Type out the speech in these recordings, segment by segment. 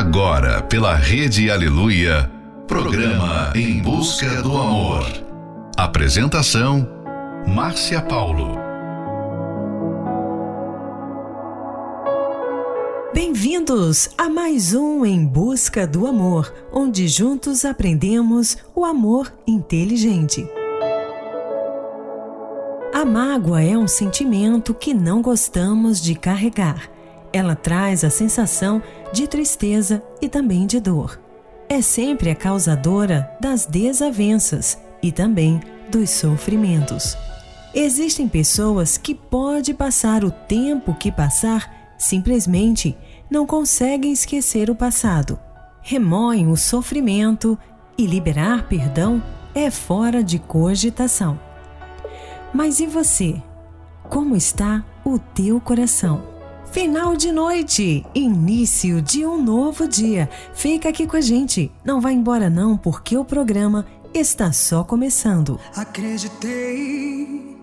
Agora, pela Rede Aleluia, programa Em Busca do Amor. Apresentação: Márcia Paulo. Bem-vindos a mais um Em Busca do Amor, onde juntos aprendemos o amor inteligente. A mágoa é um sentimento que não gostamos de carregar. Ela traz a sensação de tristeza e também de dor. É sempre a causadora das desavenças e também dos sofrimentos. Existem pessoas que pode passar o tempo que passar, simplesmente não conseguem esquecer o passado. Remoem o sofrimento e liberar perdão é fora de cogitação. Mas e você? Como está o teu coração? Final de noite, início de um novo dia. Fica aqui com a gente. Não vá embora não, porque o programa está só começando. Acreditei,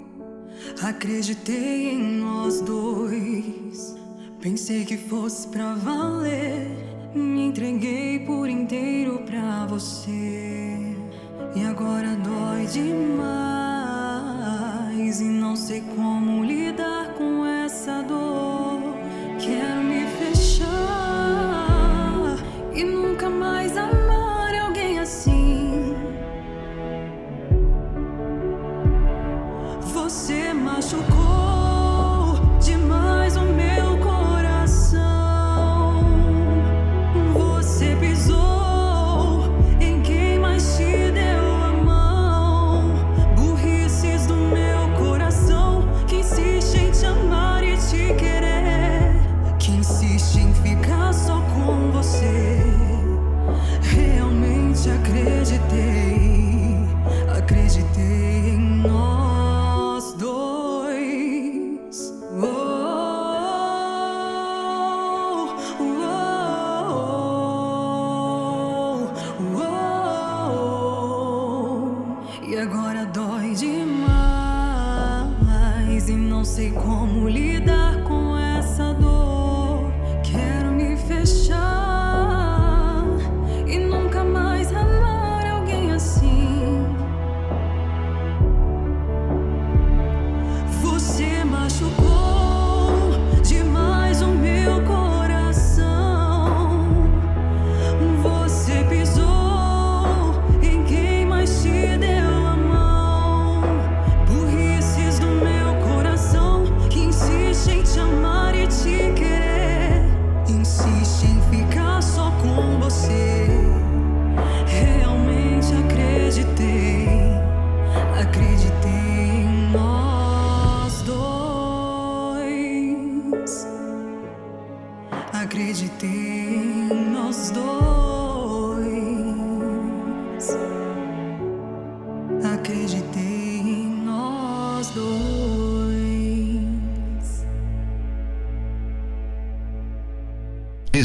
acreditei em nós dois. Pensei que fosse pra valer. Me entreguei por inteiro pra você. E agora dói demais. E não sei como lidar com essa dor. Quero me fechar e nunca mais amar alguém assim. Você machucou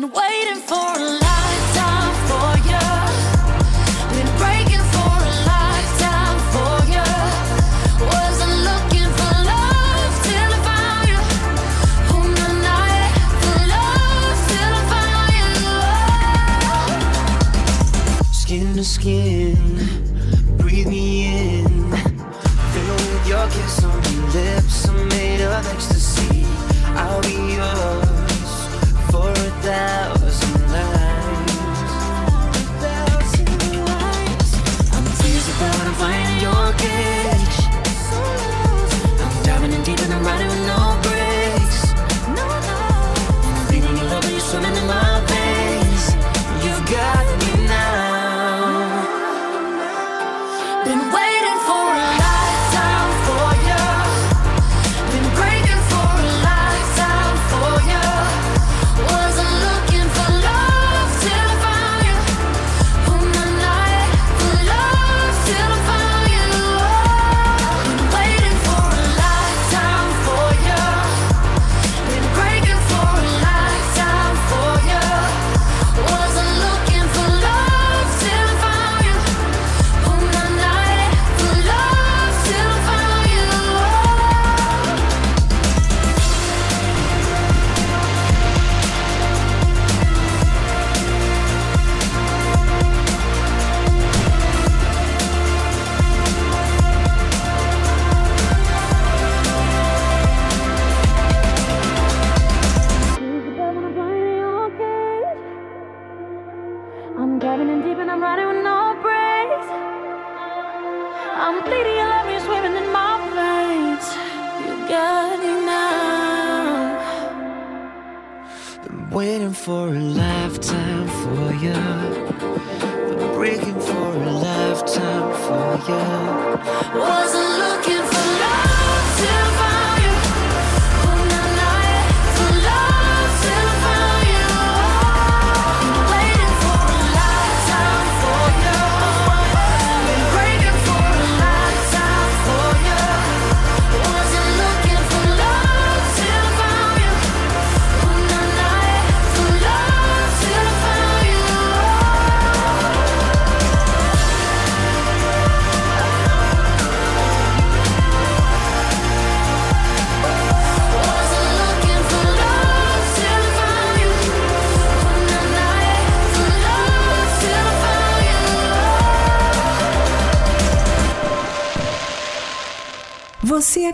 been waiting for a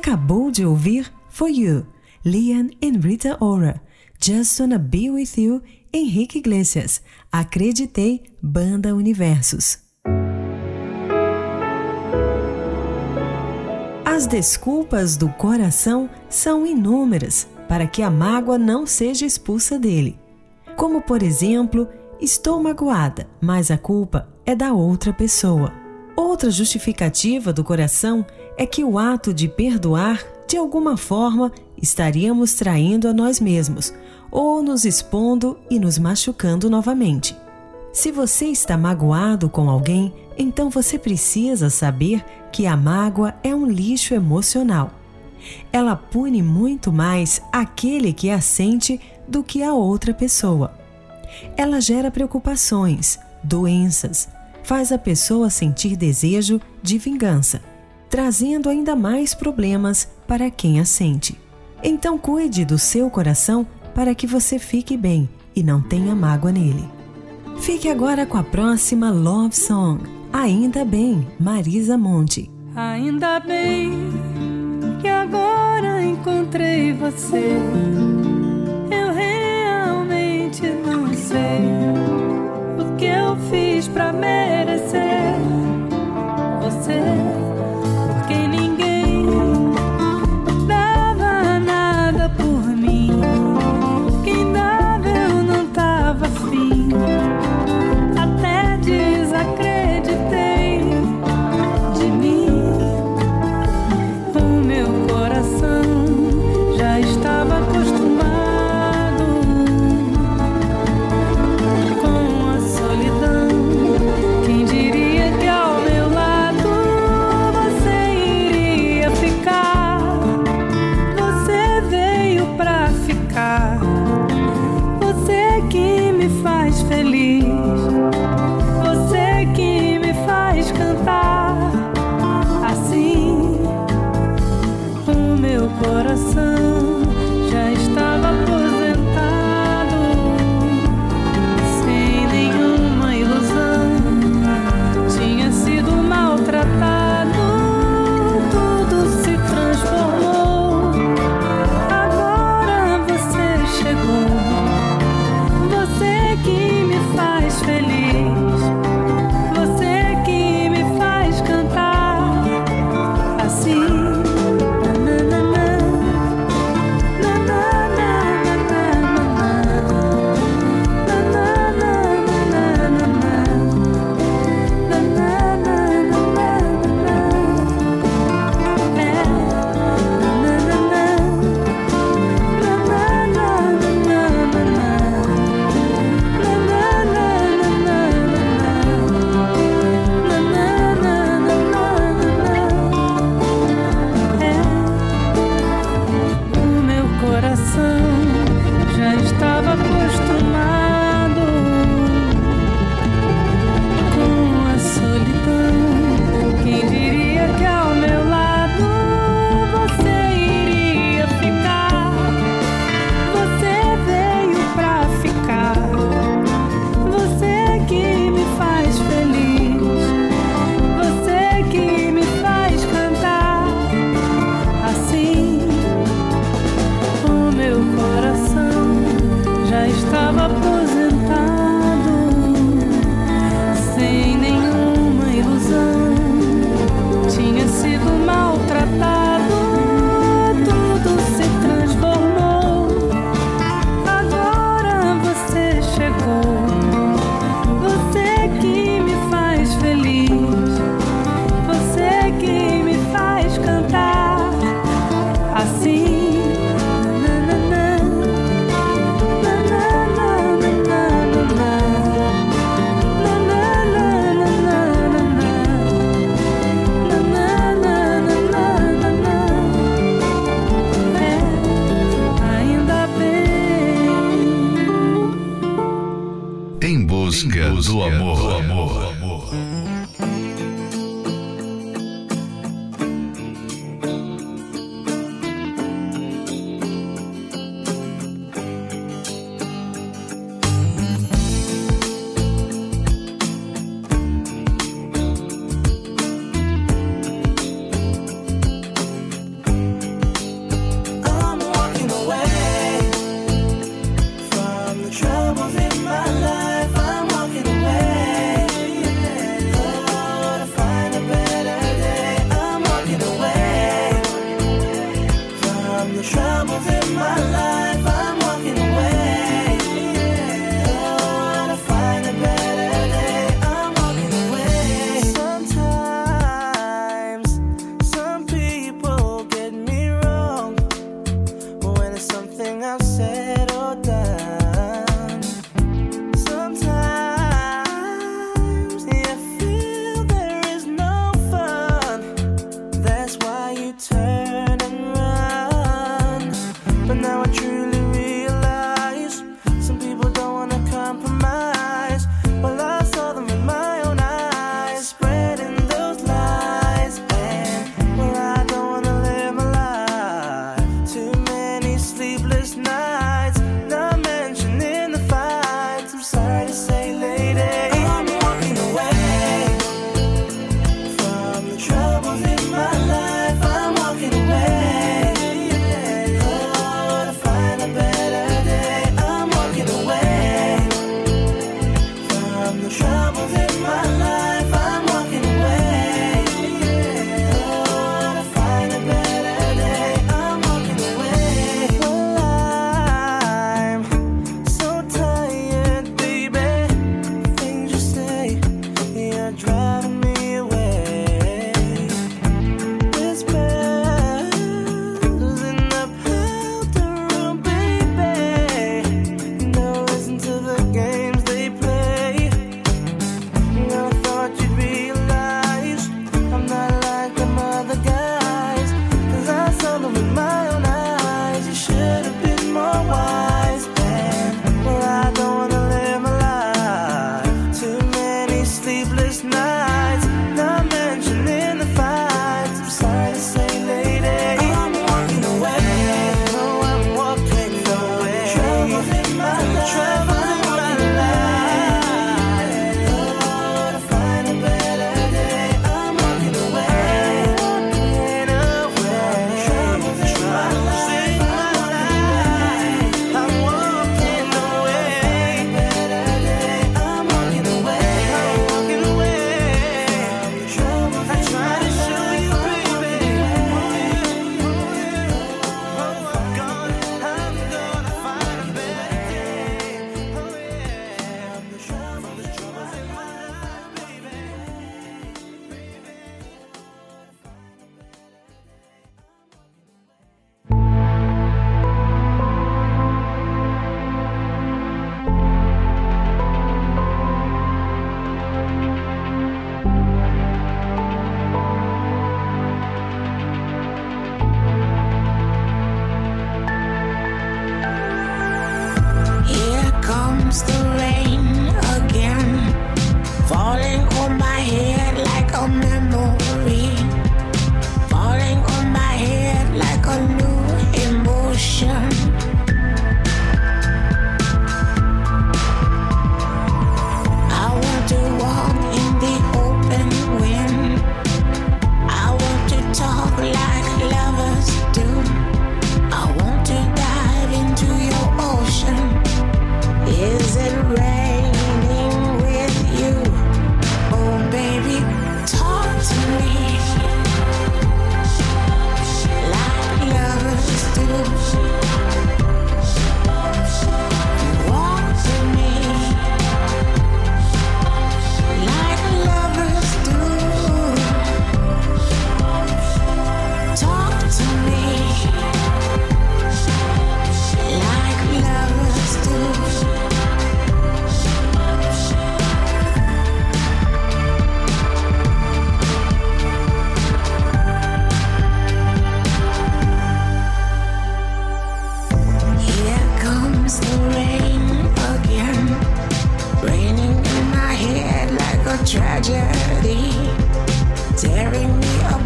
acabou de ouvir For You, Liam and Rita Ora, Just Wanna Be With You, Henrique Iglesias, Acreditei, Banda Universos. As desculpas do coração são inúmeras para que a mágoa não seja expulsa dele. Como, por exemplo, estou magoada, mas a culpa é da outra pessoa. Outra justificativa do coração é é que o ato de perdoar, de alguma forma, estaríamos traindo a nós mesmos ou nos expondo e nos machucando novamente. Se você está magoado com alguém, então você precisa saber que a mágoa é um lixo emocional. Ela pune muito mais aquele que a sente do que a outra pessoa. Ela gera preocupações, doenças, faz a pessoa sentir desejo de vingança trazendo ainda mais problemas para quem a sente. Então cuide do seu coração para que você fique bem e não tenha mágoa nele. Fique agora com a próxima Love Song. Ainda bem, Marisa Monte. Ainda bem que agora encontrei você. Eu realmente não sei o que eu fiz para merecer você. sun.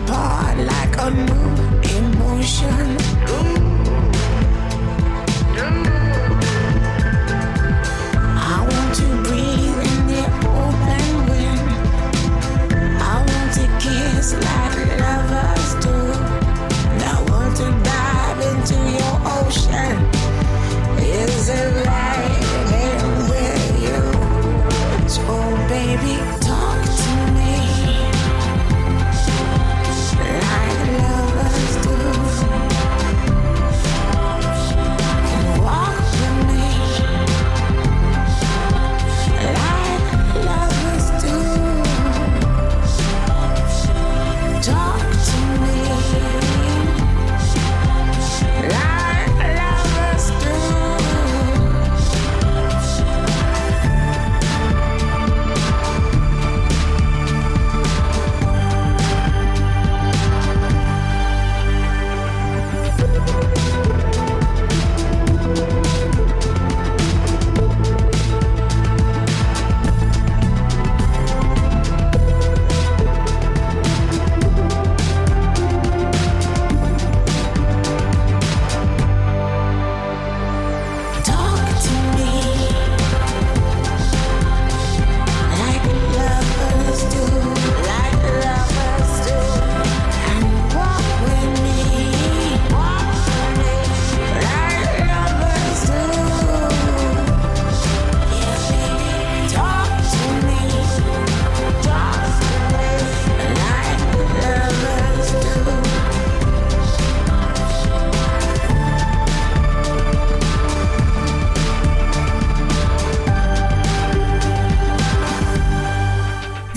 apart like a new emotion.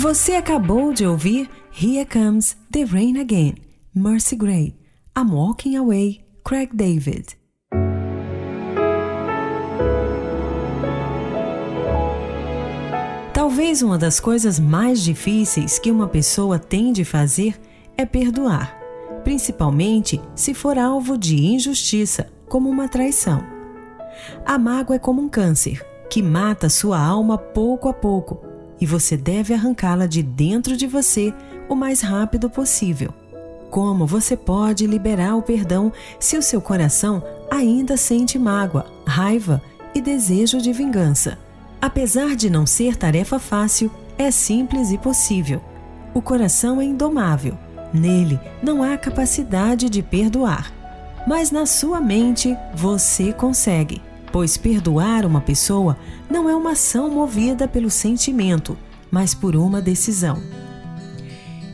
Você acabou de ouvir Here Comes the Rain Again, Mercy Gray, I'm Walking Away, Craig David. Talvez uma das coisas mais difíceis que uma pessoa tem de fazer é perdoar, principalmente se for alvo de injustiça, como uma traição. A mágoa é como um câncer que mata sua alma pouco a pouco e você deve arrancá-la de dentro de você o mais rápido possível. Como você pode liberar o perdão se o seu coração ainda sente mágoa, raiva e desejo de vingança? Apesar de não ser tarefa fácil, é simples e possível. O coração é indomável. Nele não há capacidade de perdoar. Mas na sua mente você consegue, pois perdoar uma pessoa não é uma ação movida pelo sentimento, mas por uma decisão.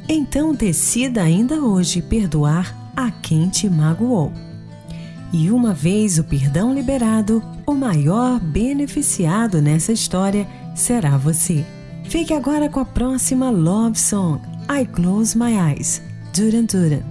Então decida ainda hoje perdoar a quem te magoou. E uma vez o perdão liberado, o maior beneficiado nessa história será você. Fique agora com a próxima Love Song, I Close My Eyes, Duran Duran.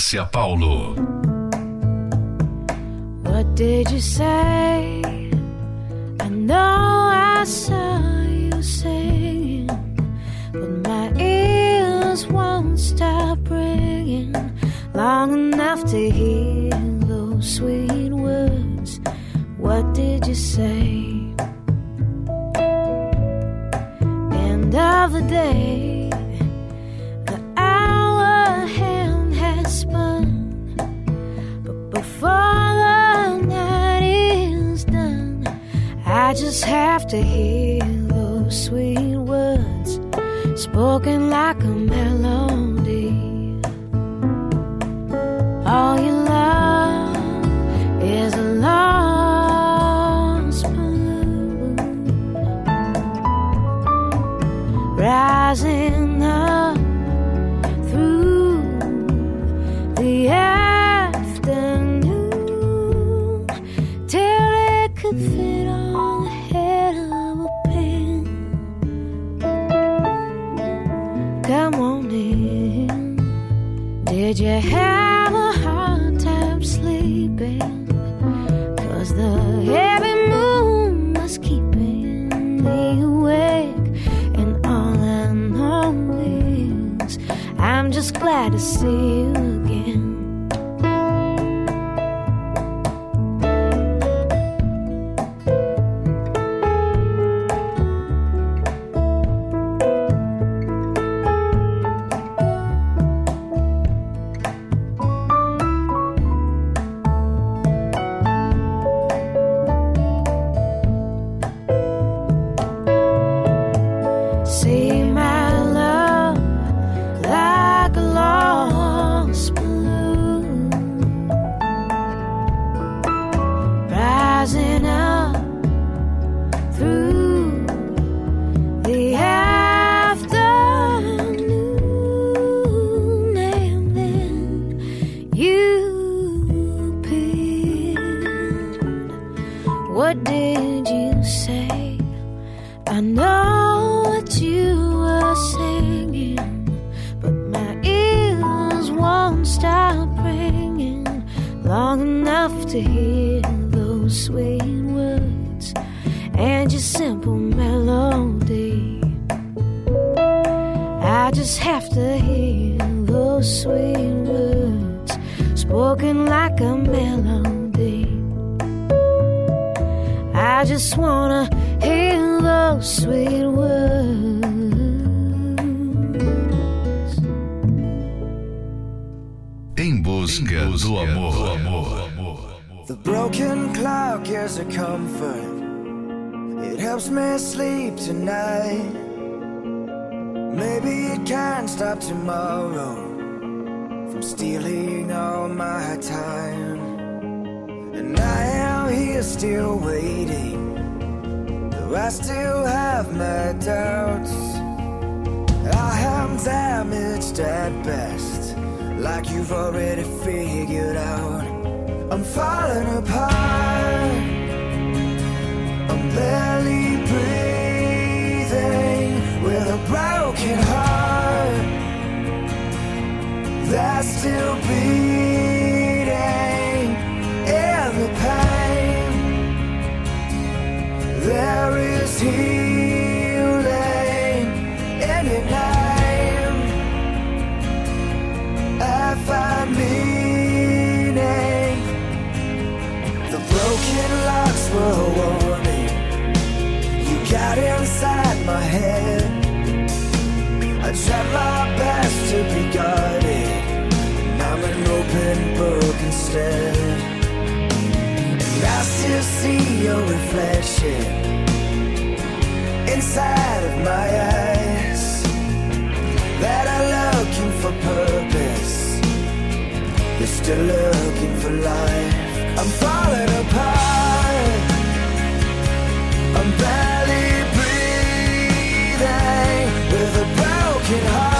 Márcia Paulo. What did you say? Did you have a hard time sleeping? Cause the heavy moon was keeping me awake. And all I know is I'm just glad to see you helps me sleep tonight. Maybe it can't stop tomorrow from stealing all my time. And I am here still waiting. Though I still have my doubts. I am damaged at best, like you've already figured out. I'm falling apart. Barely breathing with a broken heart that's still beating in the pain. There is healing in your name. I find meaning. The broken locks were head. I tried my best to be guarded. and I'm an open book instead. And I still see your reflection inside of my eyes. That are looking for purpose. They're still looking for life. I'm falling apart. Broken heart.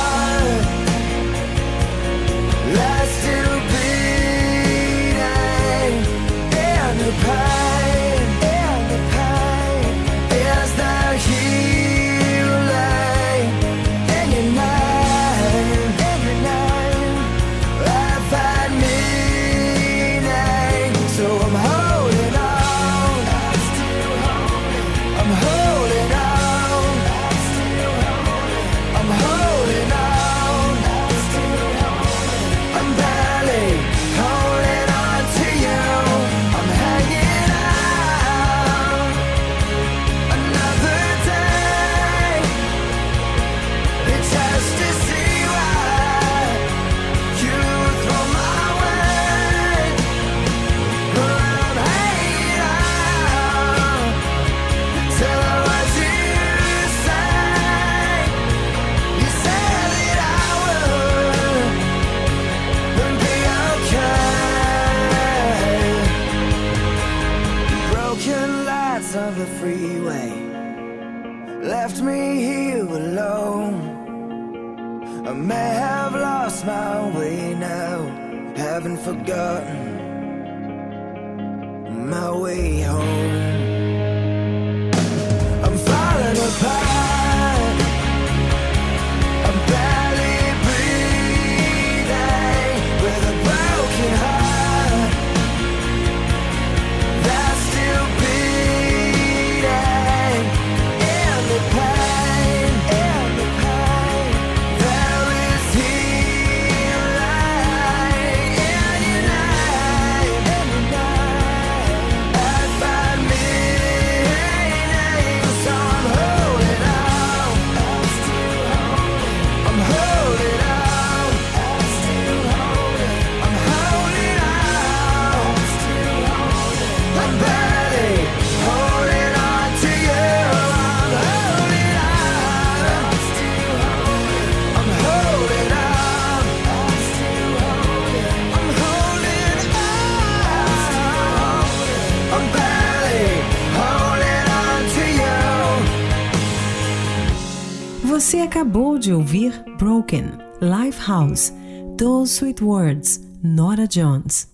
De ouvir Broken, Lifehouse, Those Sweet Words, Nora Jones.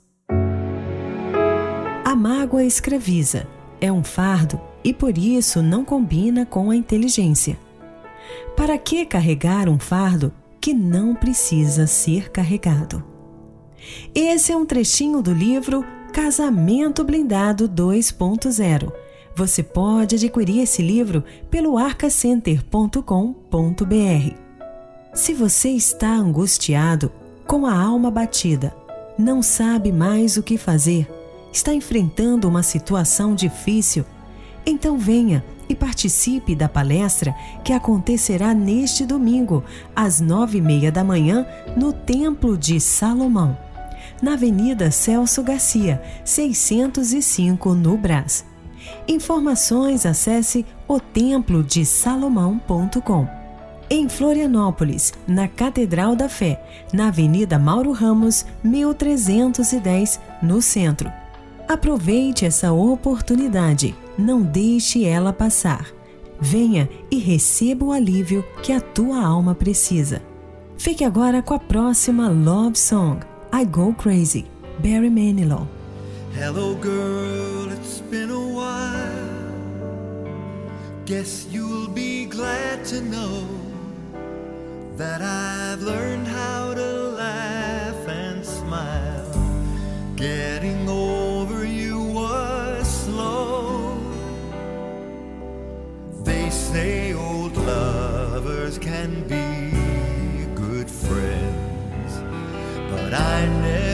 A mágoa escraviza, é um fardo e por isso não combina com a inteligência. Para que carregar um fardo que não precisa ser carregado? Esse é um trechinho do livro Casamento Blindado 2.0. Você pode adquirir esse livro pelo arcacenter.com.br. Se você está angustiado, com a alma batida, não sabe mais o que fazer, está enfrentando uma situação difícil, então venha e participe da palestra que acontecerá neste domingo, às nove e meia da manhã, no Templo de Salomão, na Avenida Celso Garcia, 605, no Brás. Informações acesse otemplodesalomão.com. Em Florianópolis, na Catedral da Fé, na Avenida Mauro Ramos, 1310, no centro. Aproveite essa oportunidade, não deixe ela passar. Venha e receba o alívio que a tua alma precisa. Fique agora com a próxima Love Song, I Go Crazy, Barry Manilow. Hello, girl, it's been a while. Guess you'll be glad to know that I've learned how to laugh and smile. Getting over you was slow. They say old lovers can be good friends, but I never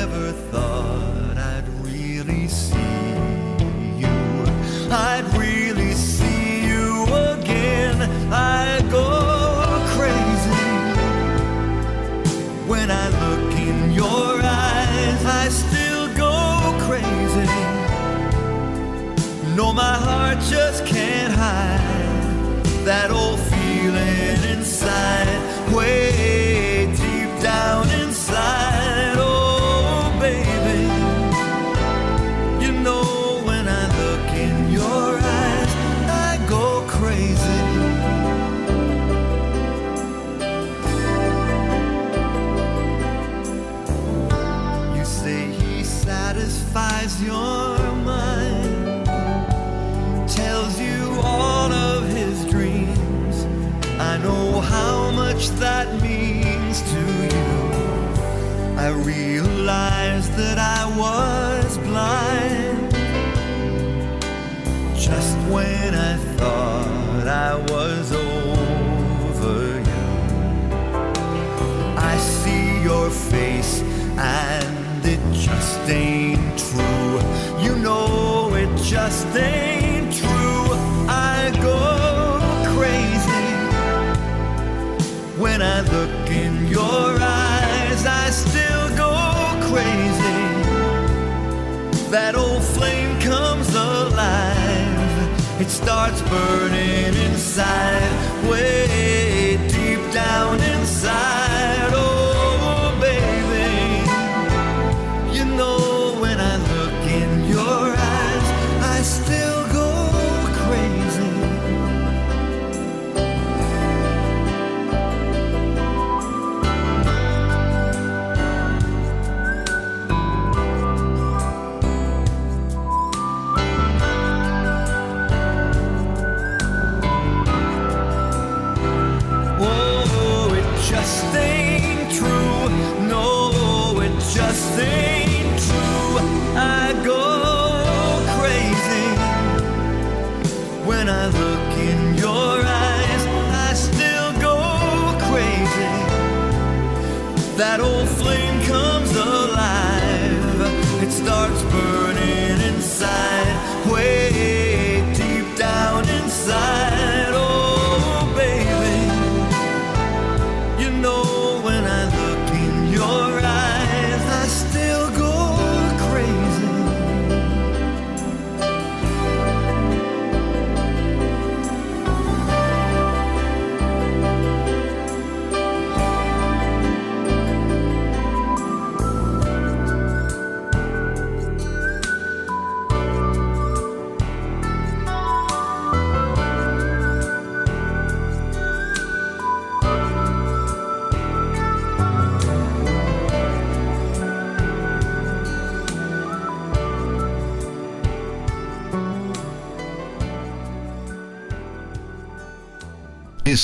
That old flame comes alive. It starts burning inside, way deep down inside.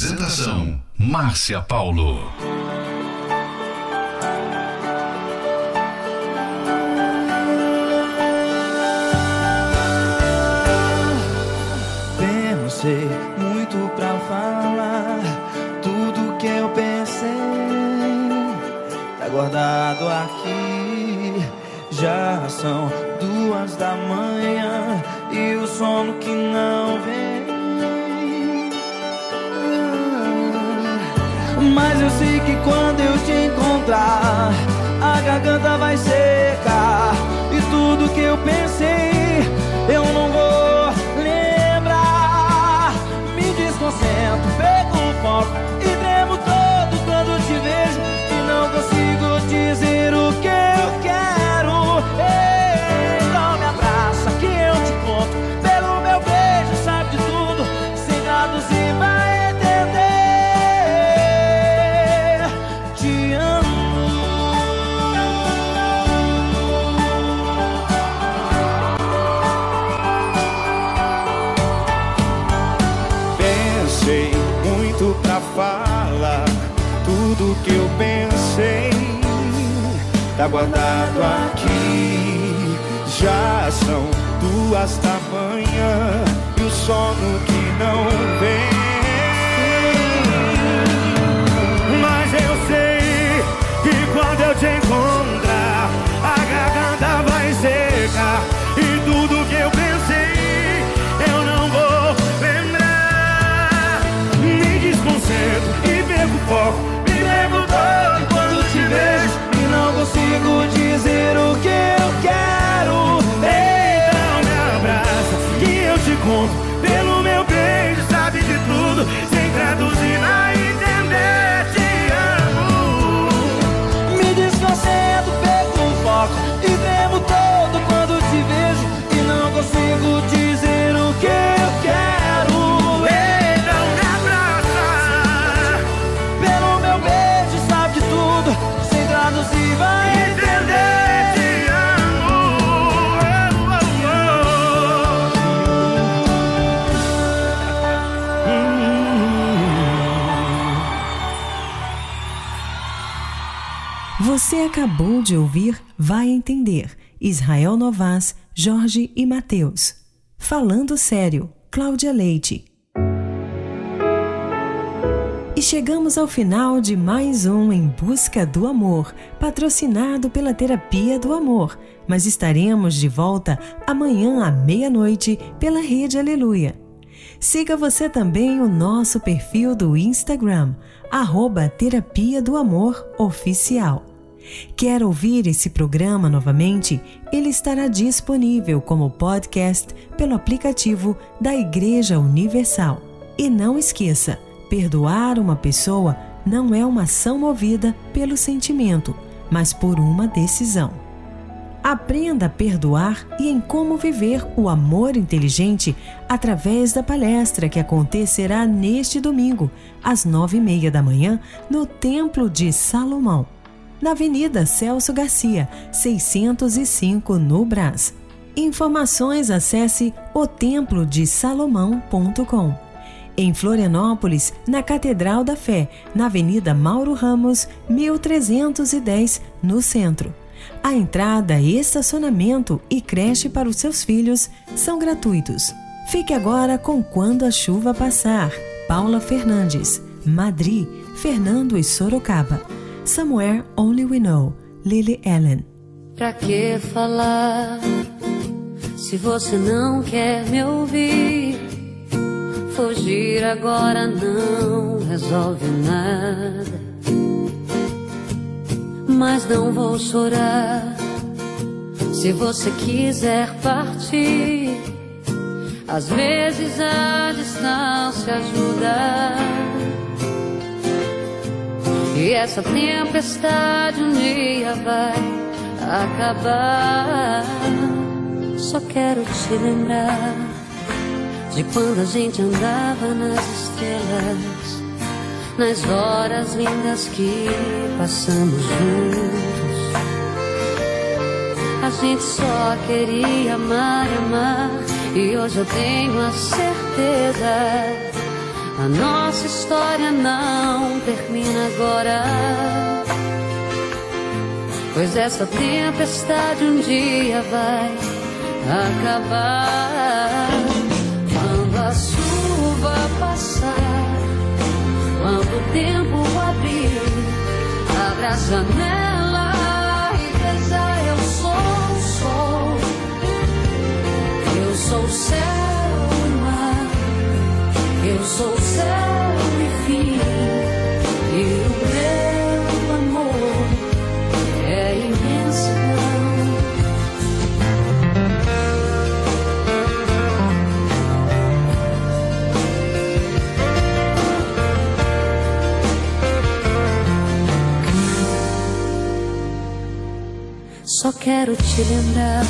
Apresentação: Márcia Paulo. Pensei muito pra falar tudo que eu pensei. Tá guardado aqui. Já são duas da manhã e o sono Mas eu sei que quando eu te encontrar, a garganta vai secar. E tudo que eu pensei. Guardado aqui. Já são duas da manhã e o sono que Você acabou de ouvir Vai Entender, Israel Novas, Jorge e Mateus. Falando sério, Cláudia Leite. E chegamos ao final de mais um Em Busca do Amor, patrocinado pela Terapia do Amor. Mas estaremos de volta amanhã à meia-noite pela Rede Aleluia. Siga você também o nosso perfil do Instagram, arroba Terapia do Amor Oficial. Quer ouvir esse programa novamente? Ele estará disponível como podcast pelo aplicativo da Igreja Universal. E não esqueça, perdoar uma pessoa não é uma ação movida pelo sentimento, mas por uma decisão. Aprenda a perdoar e em como viver o amor inteligente através da palestra que acontecerá neste domingo, às nove e meia da manhã, no Templo de Salomão, na Avenida Celso Garcia, 605, no Brás. Informações acesse otemplodesalomão.com. Em Florianópolis, na Catedral da Fé, na Avenida Mauro Ramos, 1310, no centro. A entrada, estacionamento e creche para os seus filhos são gratuitos. Fique agora com Quando a Chuva Passar. Paula Fernandes. Madrid, Fernando e Sorocaba. Somewhere Only We Know. Lily Allen. Pra que falar se você não quer me ouvir? Fugir agora não resolve nada. Mas não vou chorar se você quiser partir. Às vezes a distância ajuda. E essa tempestade um dia vai acabar. Só quero te lembrar de quando a gente andava nas estrelas, nas horas lindas que passamos juntos. A gente só queria amar e amar, e hoje eu tenho a certeza. A nossa história não termina agora. Pois essa tempestade um dia vai acabar. Quando a chuva passar, quando o tempo abrir, abre a janela e veja eu sou o sol. Eu sou o céu Só quero te lembrar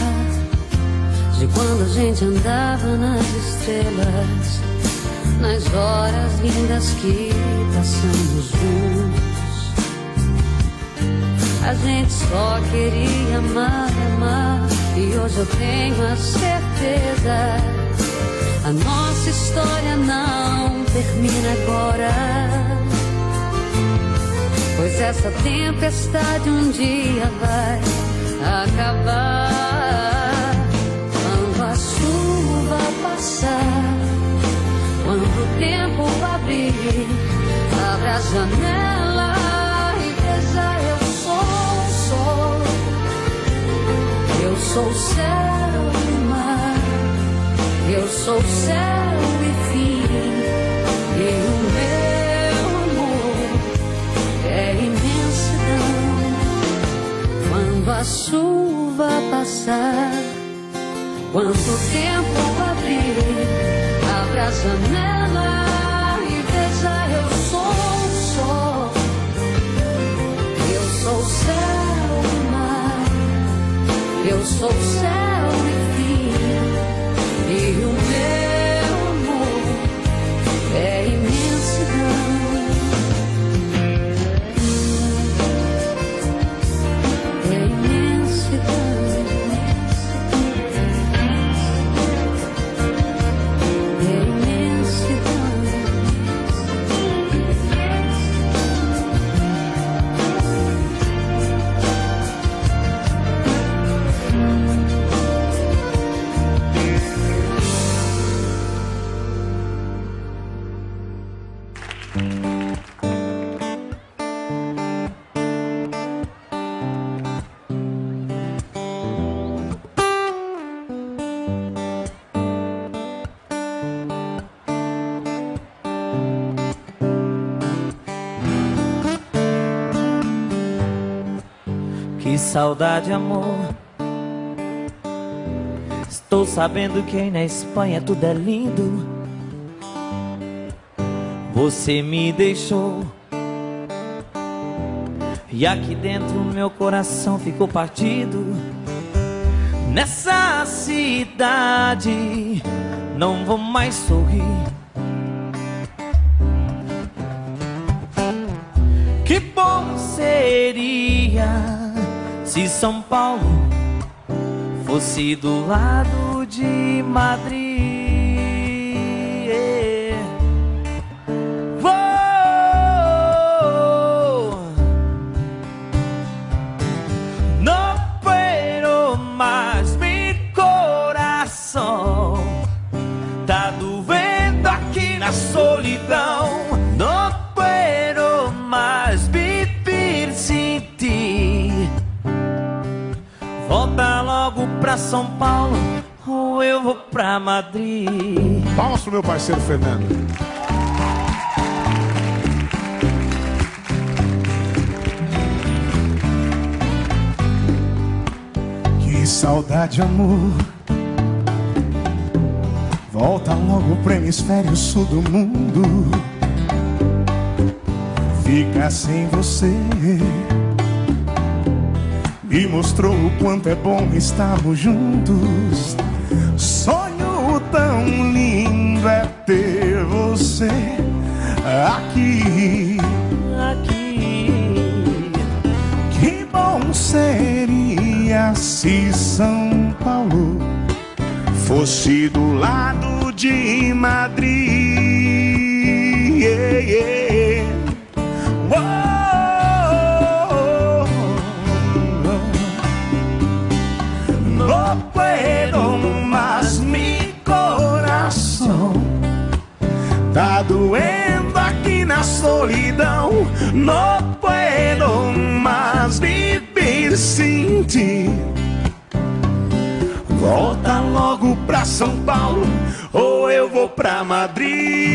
de quando a gente andava nas estrelas, nas horas lindas que passamos juntos. A gente só queria amar, amar, e hoje eu tenho a certeza. A nossa história não termina agora. Pois essa tempestade um dia vai acabar. Quando a chuva passar, tempo abrir, abra a janela e veja eu sou o sol. Eu sou o céu e mar. Eu sou o céu e fim. E o meu amor é imensidão. Quando a chuva passar, quando o tempo abrir, a janela e veja eu sou o sol. Eu sou o céu e mar. Eu sou o céu saudade, amor. Estou sabendo que aí na Espanha tudo é lindo. Você me deixou. E aqui dentro meu coração ficou partido. Nessa cidade não vou mais sorrir. Que bom seria se São Paulo fosse do lado de Madrid. Oh, no puedo coração tá doendo aqui na solidão. Pra São Paulo ou eu vou pra Madrid. Palmas pro meu parceiro Fernando. Que saudade, amor. Volta logo pro hemisfério sul do mundo. Ficar sem você. Me mostrou o quanto é bom estarmos juntos. Sonho tão lindo é ter você aqui. Aqui. Que bom seria se São Paulo fosse do lado de Madrid. Doendo aqui na solidão. Não puedo mais viver sem ti. Volta logo pra São Paulo, ou eu vou pra Madrid.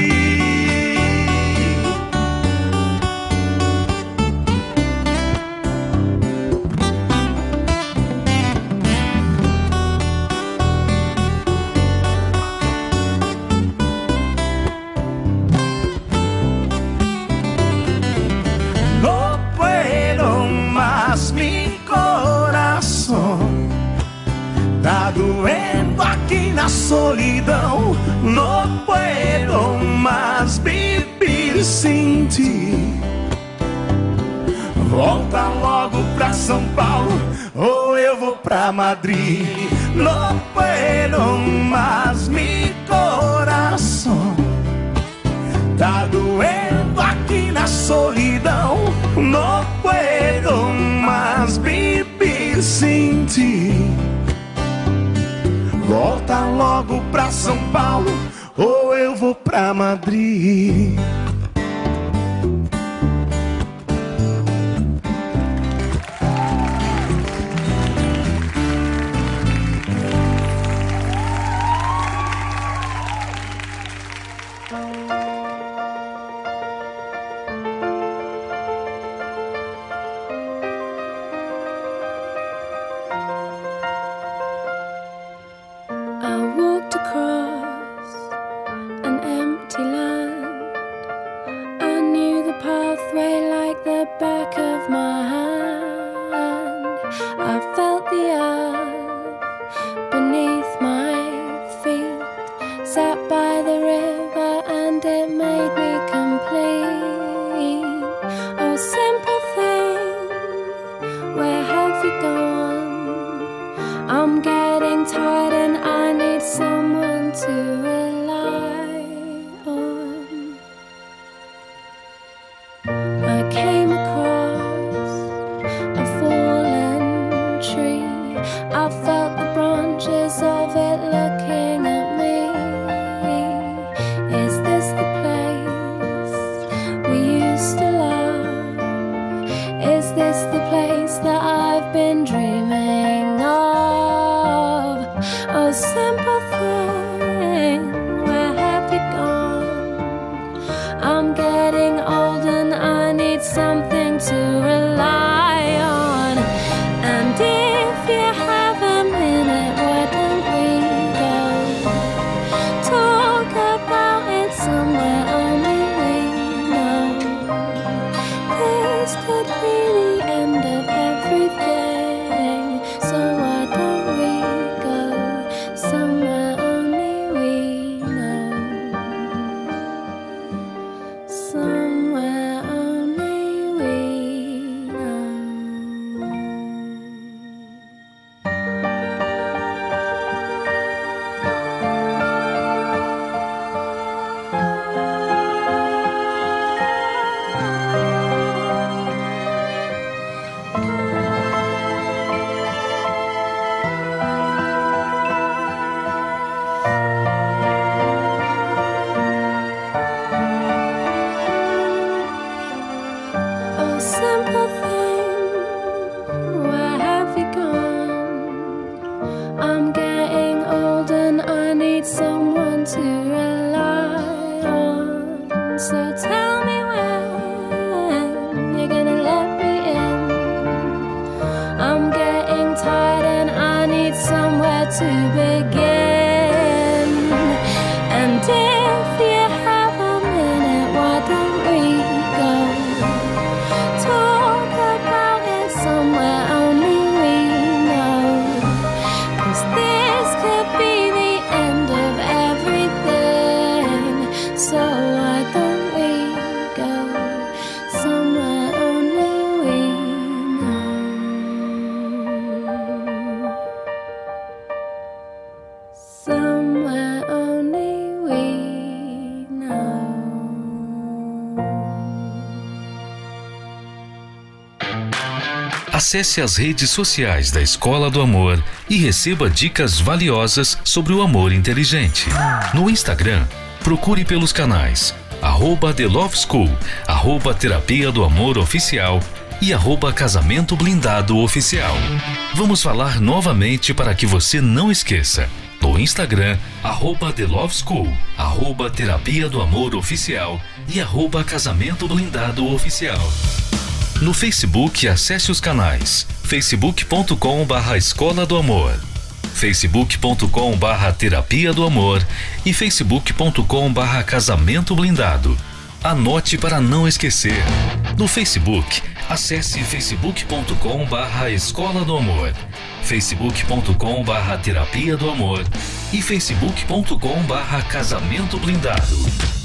Solidão Não puedo mais viver sem ti. Volta logo pra São Paulo Ou eu vou pra Madrid. Não puedo mais mi coração Tá doendo aqui na solidão. No puedo más vivir sin ti. Volta logo pra São Paulo ou eu vou pra Madrid. Acesse as redes sociais da Escola do Amor e receba dicas valiosas sobre o amor inteligente. No Instagram, procure pelos canais arroba The Love School, arroba Terapia do Amor Oficial e arroba Casamento Blindado Oficial. Vamos falar novamente para que você não esqueça. No Instagram, arroba The Love School, arroba Terapia do Amor Oficial e arroba Casamento Blindado Oficial. No Facebook, acesse os canais facebook.com barra Escola do Amor, facebook.com barra Terapia do Amor e facebook.com barra Casamento Blindado. Anote para não esquecer. No Facebook, acesse facebook.com barra Escola do Amor, facebook.com barra Terapia do Amor e facebook.com barra Casamento Blindado.